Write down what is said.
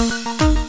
Música